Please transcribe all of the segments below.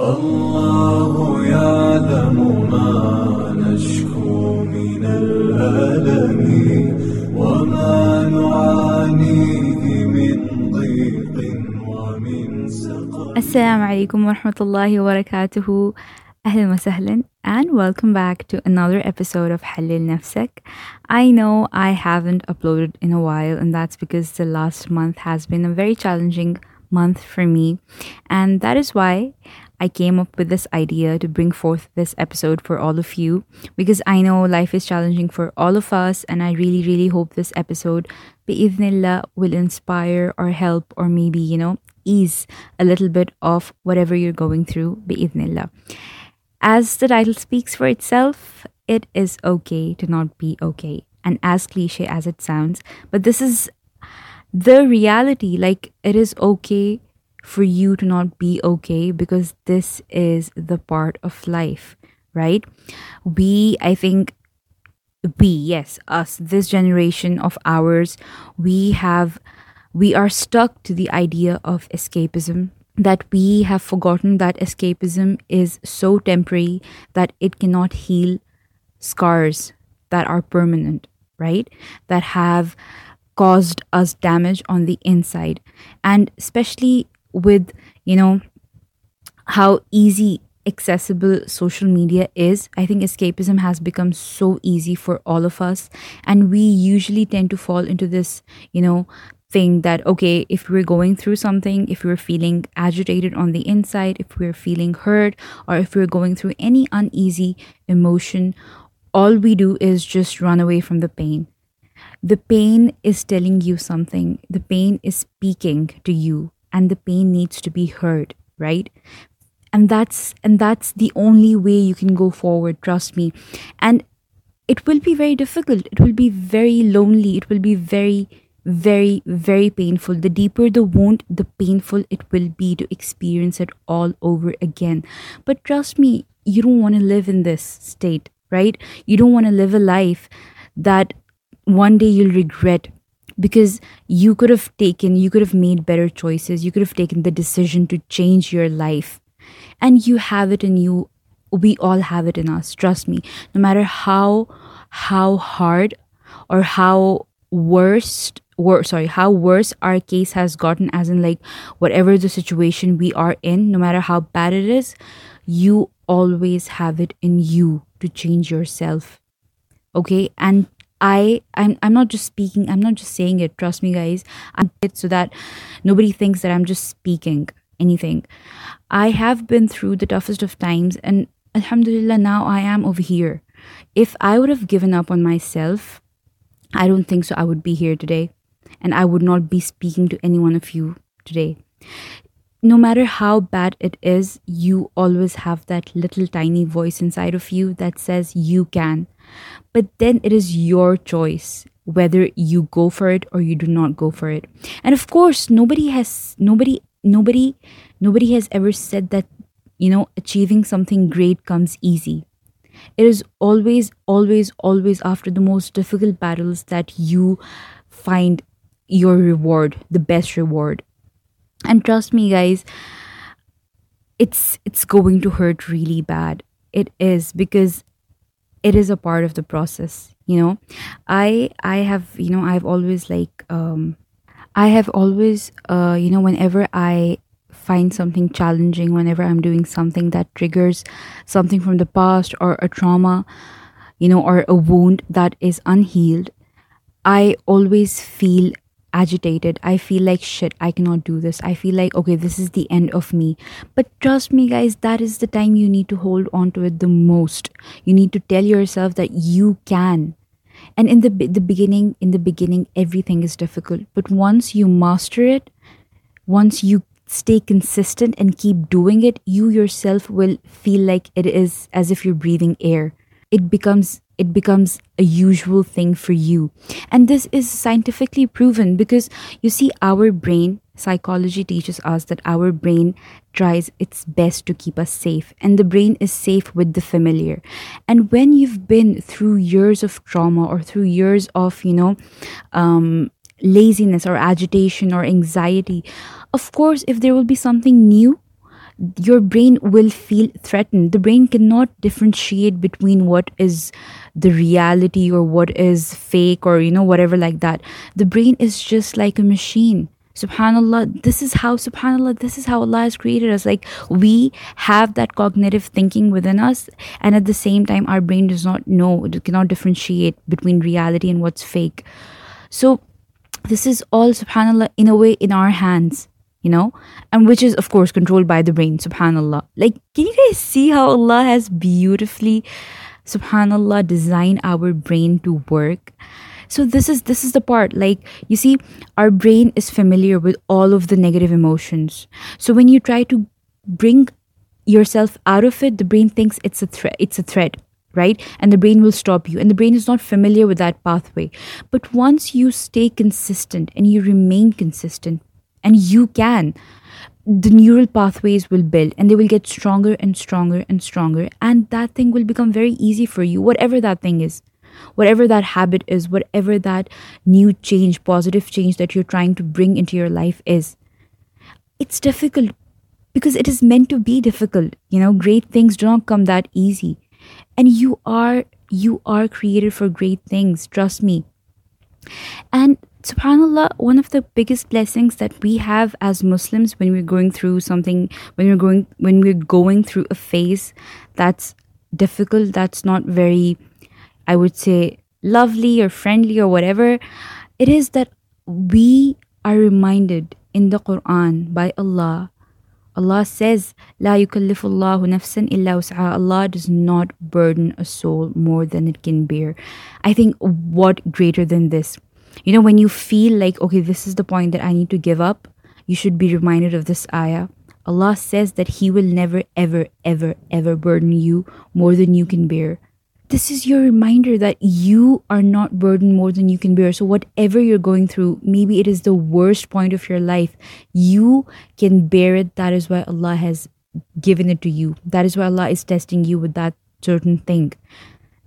الله يعلم ما نشكو من الألم وما نعانيه من ضيق ومن سقم Assalamu alaikum wa rahmatullahi wa barakatuhu. Ahlan wa sahlan and welcome back to another episode of Halil Nafsak. I know I haven't uploaded in a while and that's because the last month has been a very challenging month for me and that is why I came up with this idea to bring forth this episode for all of you because I know life is challenging for all of us and I really really hope this episode bi'idhnillah will inspire or help or maybe you know ease a little bit of whatever you're going through bi'idhnillah. As the title speaks for itself, it is okay to not be okay. And as cliche as it sounds, but this is the reality. Like, it is okay for you to not be okay because this is the part of life, right? We, I think, we, yes, us, this generation of ours, we have, we are stuck to the idea of escapism that we have forgotten that escapism is so temporary that it cannot heal scars that are permanent, right? That have caused us damage on the inside. And especially with, you know, how easy accessible social media is, I think escapism has become so easy for all of us. And we usually tend to fall into this, you know, thing that, okay, if we're going through something, if we're feeling agitated on the inside, if we're feeling hurt, or if we're going through any uneasy emotion, all we do is just run away from the pain. The pain is telling you something, the pain is speaking to you, and the pain needs to be heard, right? and that's and that's the only way you can go forward trust me. And it will be very difficult. It will be very lonely. It will be very very very painful. The deeper the wound the painful it will be to experience it all over again. But trust me you don't want to live in this state right? You don't want to live a life that one day you'll regret because you could have taken you could have made better choices. You could have taken the decision to change your life. And you have it in you. We all have it in us. Trust me. No matter how how hard or how worst wor- sorry how worse our case has gotten as in like whatever the situation we are in no matter how bad it is you always have it in you to change yourself. Okay? And i i'm, I'm not just speaking i'm not just saying it trust me guys. I'm it so that nobody thinks that i'm just speaking anything. I have been through the toughest of times and alhamdulillah now i am over here. If i would have given up on myself i don't think so i would be here today. And i would not be speaking to any one of you today. No matter how bad it is, you always have that little tiny voice inside of you that says you can. But then it is your choice whether you go for it or you do not go for it. And of course, nobody has nobody nobody nobody has ever said that you know achieving something great comes easy. It is always always always after the most difficult battles that you find your reward, the best reward and trust me guys it's it's going to hurt really bad it is because it is a part of the process you know? I i have you know i've always like um i have always uh you know whenever i find something challenging whenever i'm doing something that triggers something from the past or a trauma you know or a wound that is unhealed I always feel agitated. I feel like shit, I cannot do this. I feel like, okay, this is the end of me. But trust me, guys, that is the time you need to hold on to it the most. You need to tell yourself that you can. And in the the beginning, in the beginning, everything is difficult. But once you master it, once you stay consistent and keep doing it, you yourself will feel like it is as if you're breathing air. It becomes it becomes a usual thing for you. And this is scientifically proven because you see our brain psychology teaches us that our brain tries its best to keep us safe and the brain is safe with the familiar and when you've been through years of trauma or through years of you know um laziness or agitation or anxiety of course if there will be something new your brain will feel threatened. The brain cannot differentiate between what is the reality or what is fake or, you know, whatever like that. The brain is just like a machine. Subhanallah, this is how, subhanallah, this is how Allah has created us. Like we have that cognitive thinking within us, and at the same time, our brain does not know, it cannot differentiate between reality and what's fake. So, this is all, subhanallah, in a way, in our hands you know? And which is of course controlled by the brain subhanallah. Like can you guys see how allah has beautifully subhanallah designed our brain to work? So this is this is the part like you see our brain is familiar with all of the negative emotions. So when you try to bring yourself out of it the brain thinks it's a threat it's a threat right? And the brain will stop you. And the brain is not familiar with that pathway. But once you stay consistent and you remain consistent and you can. The neural pathways will build and they will get stronger and stronger and stronger. And that thing will become very easy for you whatever that thing is. Whatever that habit is whatever that new change positive change that you're trying to bring into your life is. It's difficult because it is meant to be difficult. You know great things do not come that easy. And you are you are created for great things trust me. And subhanallah one of the biggest blessings that we have as muslims when we're going through something when we're going when we're going through a phase that's difficult that's not very i would say lovely or friendly or whatever it is that we are reminded in the quran by allah Allah says, La yukallifullahu nafsan illa wus'aha. Allah does not burden a soul more than it can bear. I think what greater than this? You know, when you feel like, okay, this is the point that I need to give up, you should be reminded of this ayah. Allah says that He will never, ever, ever, ever burden you more than you can bear. This is your reminder that you are not burdened more than you can bear. So, whatever you're going through, maybe it is the worst point of your life, you can bear it. That is why Allah has given it to you. That is why Allah is testing you with that certain thing.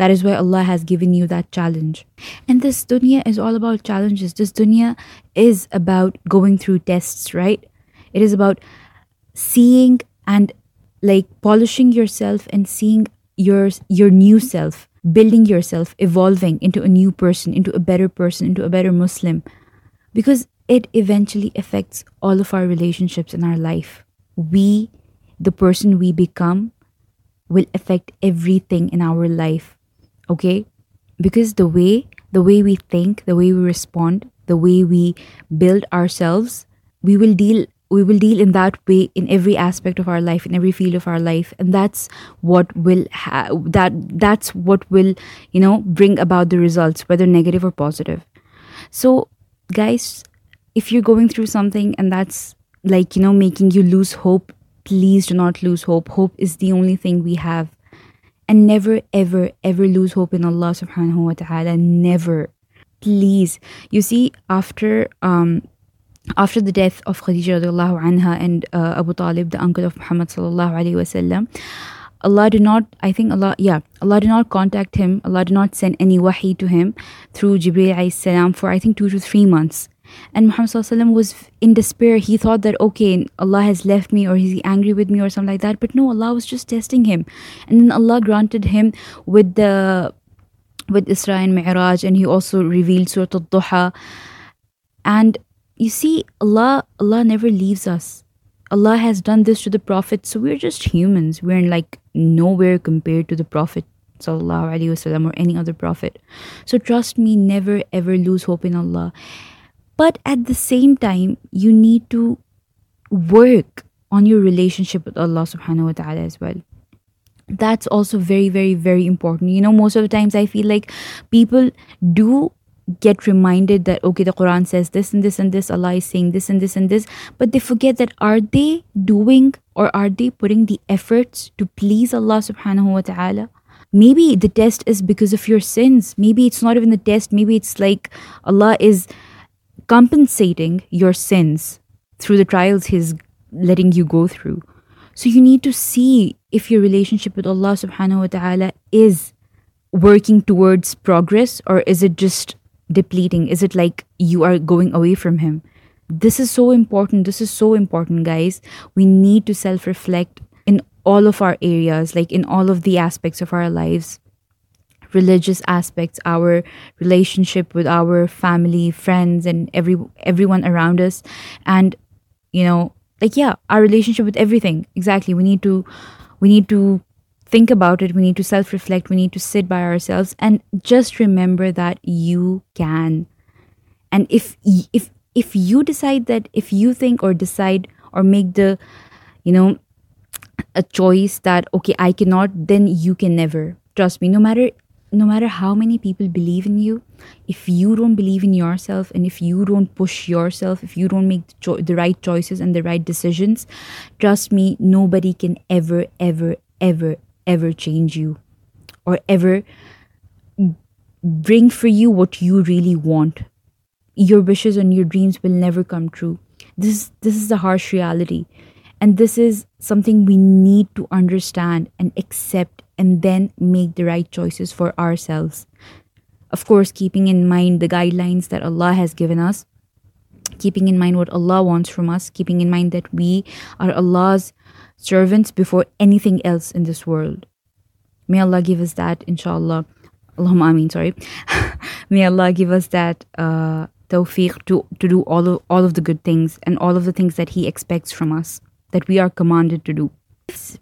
That is why Allah has given you that challenge. And this dunya is all about challenges. This dunya is about going through tests, right? It is about seeing and like polishing yourself and seeing your your new self, building yourself, evolving into a new person, into a better person, into a better Muslim. Because it eventually affects all of our relationships in our life. We, the person we become, will affect everything in our life okay? Because the way the way we think the way we respond the way we build ourselves we will deal we will deal in that way in every aspect of our life in every field of our life. And that's what will ha- that that's what will you know bring about the results whether negative or positive. So guys if you're going through something and that's like you know making you lose hope please do not lose hope. Hope is the only thing we have and never ever ever lose hope in Allah subhanahu wa ta'ala never please you see after um after the death of Khadija radiallahu anha and uh, Abu Talib the uncle of Muhammad sallallahu alaihi wasallam Allah did not, I think Allah, yeah, Allah did not contact him. Allah did not send any wahi to him through Jibreel salam for I think two to three months. And Muhammad was in despair. He thought that, okay, Allah has left me or is he angry with me or something like that. But no, Allah was just testing him. And then Allah granted him with the with Isra and Mi'raj and he also revealed Surah Al-Duha. And you see, Allah Allah never leaves us. Allah has done this to the Prophet, so we're just humans. We're like nowhere compared to the Prophet sallallahu or any other prophet. So trust me, never ever lose hope in Allah. But at the same time, you need to work on your relationship with Allah subhanahu wa ta'ala as well. That's also very, very, very important. You know, most of the times I feel like people do get reminded that okay the quran says this and this and this allah is saying this and this and this but they forget that are they doing or are they putting the efforts to please allah subhanahu wa ta'ala maybe the test is because of your sins maybe it's not even the test maybe it's like allah is compensating your sins through the trials He's letting you go through. So you need to see if your relationship with Allah subhanahu wa ta'ala is working towards progress or is it just depleting? Is it like you are going away from Him? this is so important this is so important guys we need to self reflect in all of our areas like in all of the aspects of our lives religious aspects our relationship with our family friends and every everyone around us. And you know like yeah our relationship with everything. Exactly. We need to we need to think about it. We need to self reflect we need to sit by ourselves and just remember that you can. And if if if you decide that if you think or decide or make the you know a choice that okay i cannot then you can never. Trust me no matter no matter how many people believe in you, if you don't believe in yourself and if you don't push yourself, if you don't make the, cho- the right choices and the right decisions, trust me, nobody can ever, ever, ever, ever change you or ever bring for you what you really want. Your wishes and your dreams will never come true. This, this is the harsh reality. And this is something we need to understand and accept and then make the right choices for ourselves. Of course, keeping in mind the guidelines that Allah has given us, keeping in mind what Allah wants from us, keeping in mind that we are Allah's servants before anything else in this world. May Allah give us that, inshallah. Allahumma ameen, sorry. May Allah give us that uh, tawfiq to, to do all of, all of the good things and all of the things that He expects from us, that we are commanded to do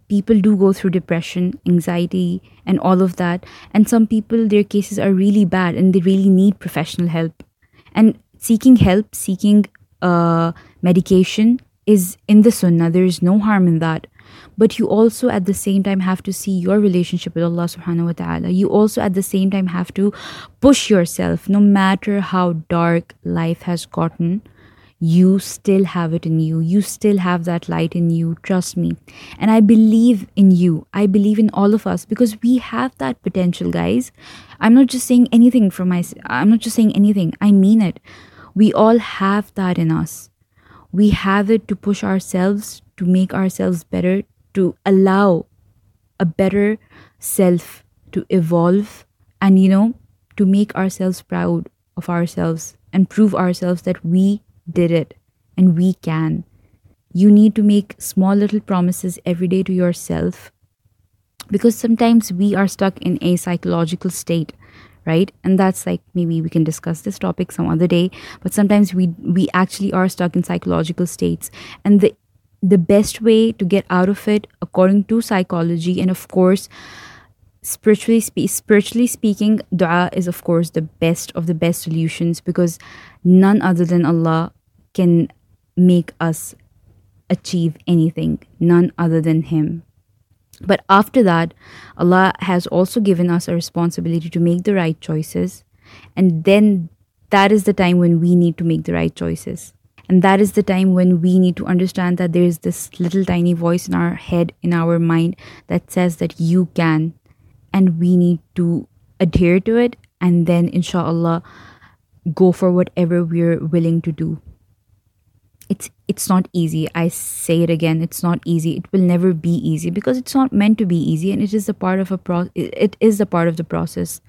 people do go through depression, anxiety, and all of that. And some people, their cases are really bad and they really need professional help. And seeking help, seeking uh, medication is in the sunnah. There is no harm in that. But you also at the same time have to see your relationship with Allah subhanahu wa ta'ala. You also at the same time have to push yourself no matter how dark life has gotten you still have it in you. You still have that light in you. Trust me. And I believe in you. I believe in all of us because we have that potential, guys. I'm not just saying anything from my, I'm not just saying anything. I mean it. We all have that in us. We have it to push ourselves, to make ourselves better, to allow a better self to evolve and, you know, to make ourselves proud of ourselves and prove ourselves that we did it, and we can. You need to make small little promises every day to yourself because sometimes we are stuck in a psychological state right and that's like maybe we can discuss this topic some other day but sometimes we we actually are stuck in psychological states and the the best way to get out of it according to psychology and of course spiritually spe- spiritually speaking dua is of course the best of the best solutions because none other than Allah can make us achieve anything, none other than Him. But after that, Allah has also given us a responsibility to make the right choices. And then that is the time when we need to make the right choices. And that is the time when we need to understand that there is this little tiny voice in our head, in our mind, that says that you can. And we need to adhere to it and then, inshallah, go for whatever we're willing to do it's not easy. I say it again it's not easy. It will never be easy because it's not meant to be easy and it is a part of a pro it is a part of the process.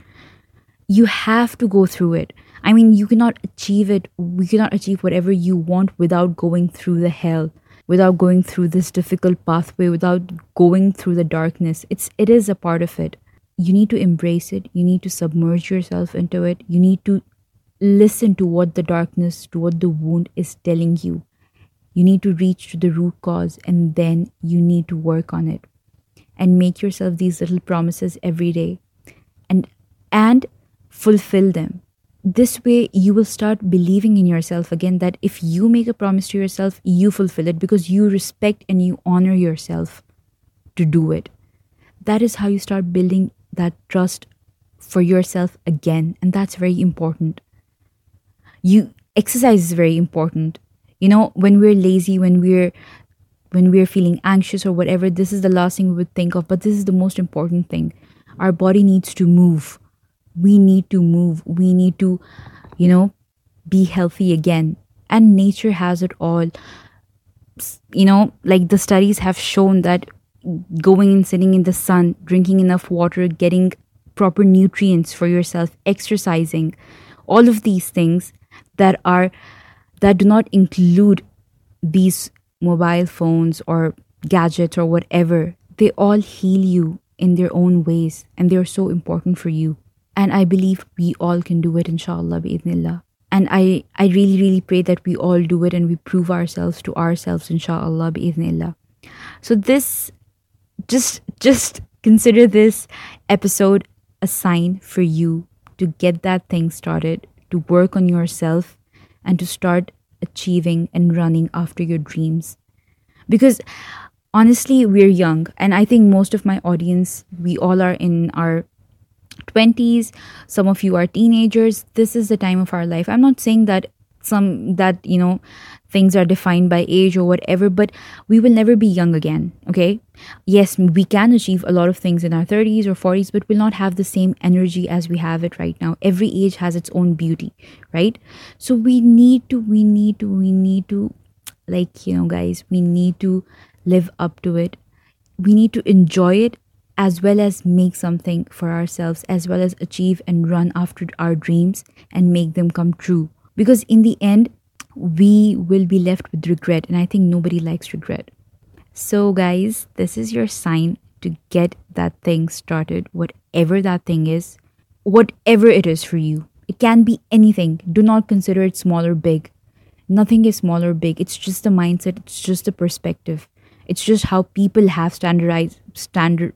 You have to go through it. I mean you cannot achieve it we cannot achieve whatever you want without going through the hell without going through this difficult pathway without going through the darkness. It's it is a part of it. You need to embrace it. You need to submerge yourself into it. You need to listen to what the darkness to what the wound is telling you you need to reach to the root cause and then you need to work on it. And make yourself these little promises every day. And and fulfill them. This way you will start believing in yourself again that if you make a promise to yourself you fulfill it because you respect and you honor yourself to do it. That is how you start building that trust for yourself again. And that's very important. You exercise is very important you know when we're lazy when we're when we're feeling anxious or whatever this is the last thing we would think of. But this is the most important thing. Our body needs to move. We need to move. We need to you know be healthy again. And nature has it all. You know like the studies have shown that going and sitting in the sun drinking enough water getting proper nutrients for yourself exercising all of these things that are that do not include these mobile phones or gadgets or whatever, they all heal you in their own ways and they're so important for you. And I believe we all can do it, inshallah, bi'idhnillah. And I, I really, really pray that we all do it and we prove ourselves to ourselves, inshallah, bi'idhnillah. So this, just, just consider this episode a sign for you to get that thing started, to work on yourself, and to start achieving and running after your dreams. Because honestly, we're young, and I think most of my audience, we all are in our 20s some of you are teenagers. This is the time of our life. I'm not saying that some that you know things are defined by age or whatever but we will never be young again okay? Yes we can achieve a lot of things in our 30s or 40s but we'll not have the same energy as we have it right now. Every age has its own beauty right? So we need to we need to we need to like you know guys we need to live up to it. We need to enjoy it as well as make something for ourselves, as well as achieve and run after our dreams and make them come true. Because in the end, we will be left with regret, and I think nobody likes regret. So, guys, this is your sign to get that thing started, whatever that thing is, whatever it is for you. It can be anything. Do not consider it small or big. Nothing is small or big. It's just a mindset, it's just a perspective. It's just how people have standardized standard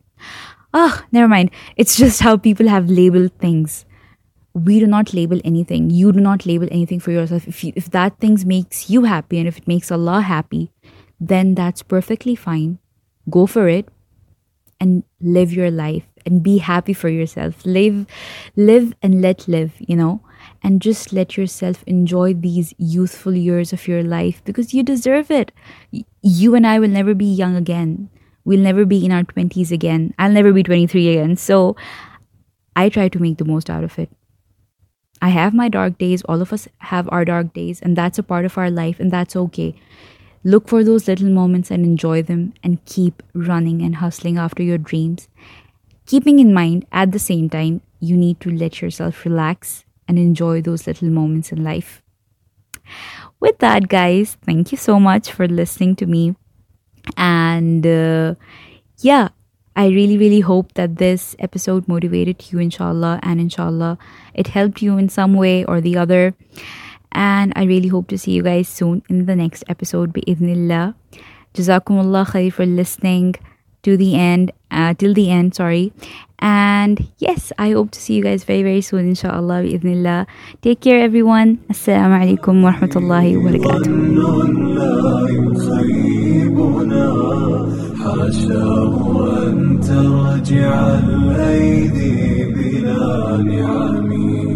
Ah, never mind. It's just how people have labeled things. We do not label anything. You do not label anything for yourself. If you, if that thing makes you happy and if it makes Allah happy, then that's perfectly fine. Go for it and live your life and be happy for yourself. Live live and let live, you know? And just let yourself enjoy these youthful years of your life because you deserve it. You and I will never be young again we'll never be in our 20s again. I'll never be 23 again. So I try to make the most out of it. I have my dark days. All of us have our dark days, and that's a part of our life, and that's okay. Look for those little moments and enjoy them, and keep running and hustling after your dreams. Keeping in mind, at the same time, you need to let yourself relax and enjoy those little moments in life. With that, guys, thank you so much for listening to me and uh, yeah i really really hope that this episode motivated you inshallah and inshallah it helped you in some way or the other. And i really hope to see you guys soon in the next episode bi'idhnillah. Jazakumullah khair for listening to the end uh, till the end sorry. And yes i hope to see you guys very very soon inshallah bi'idhnillah. Take care everyone. Assalamu alaikum wa rahmatullahi wa حاشاه أن ترجع الأيدي بلا نعم.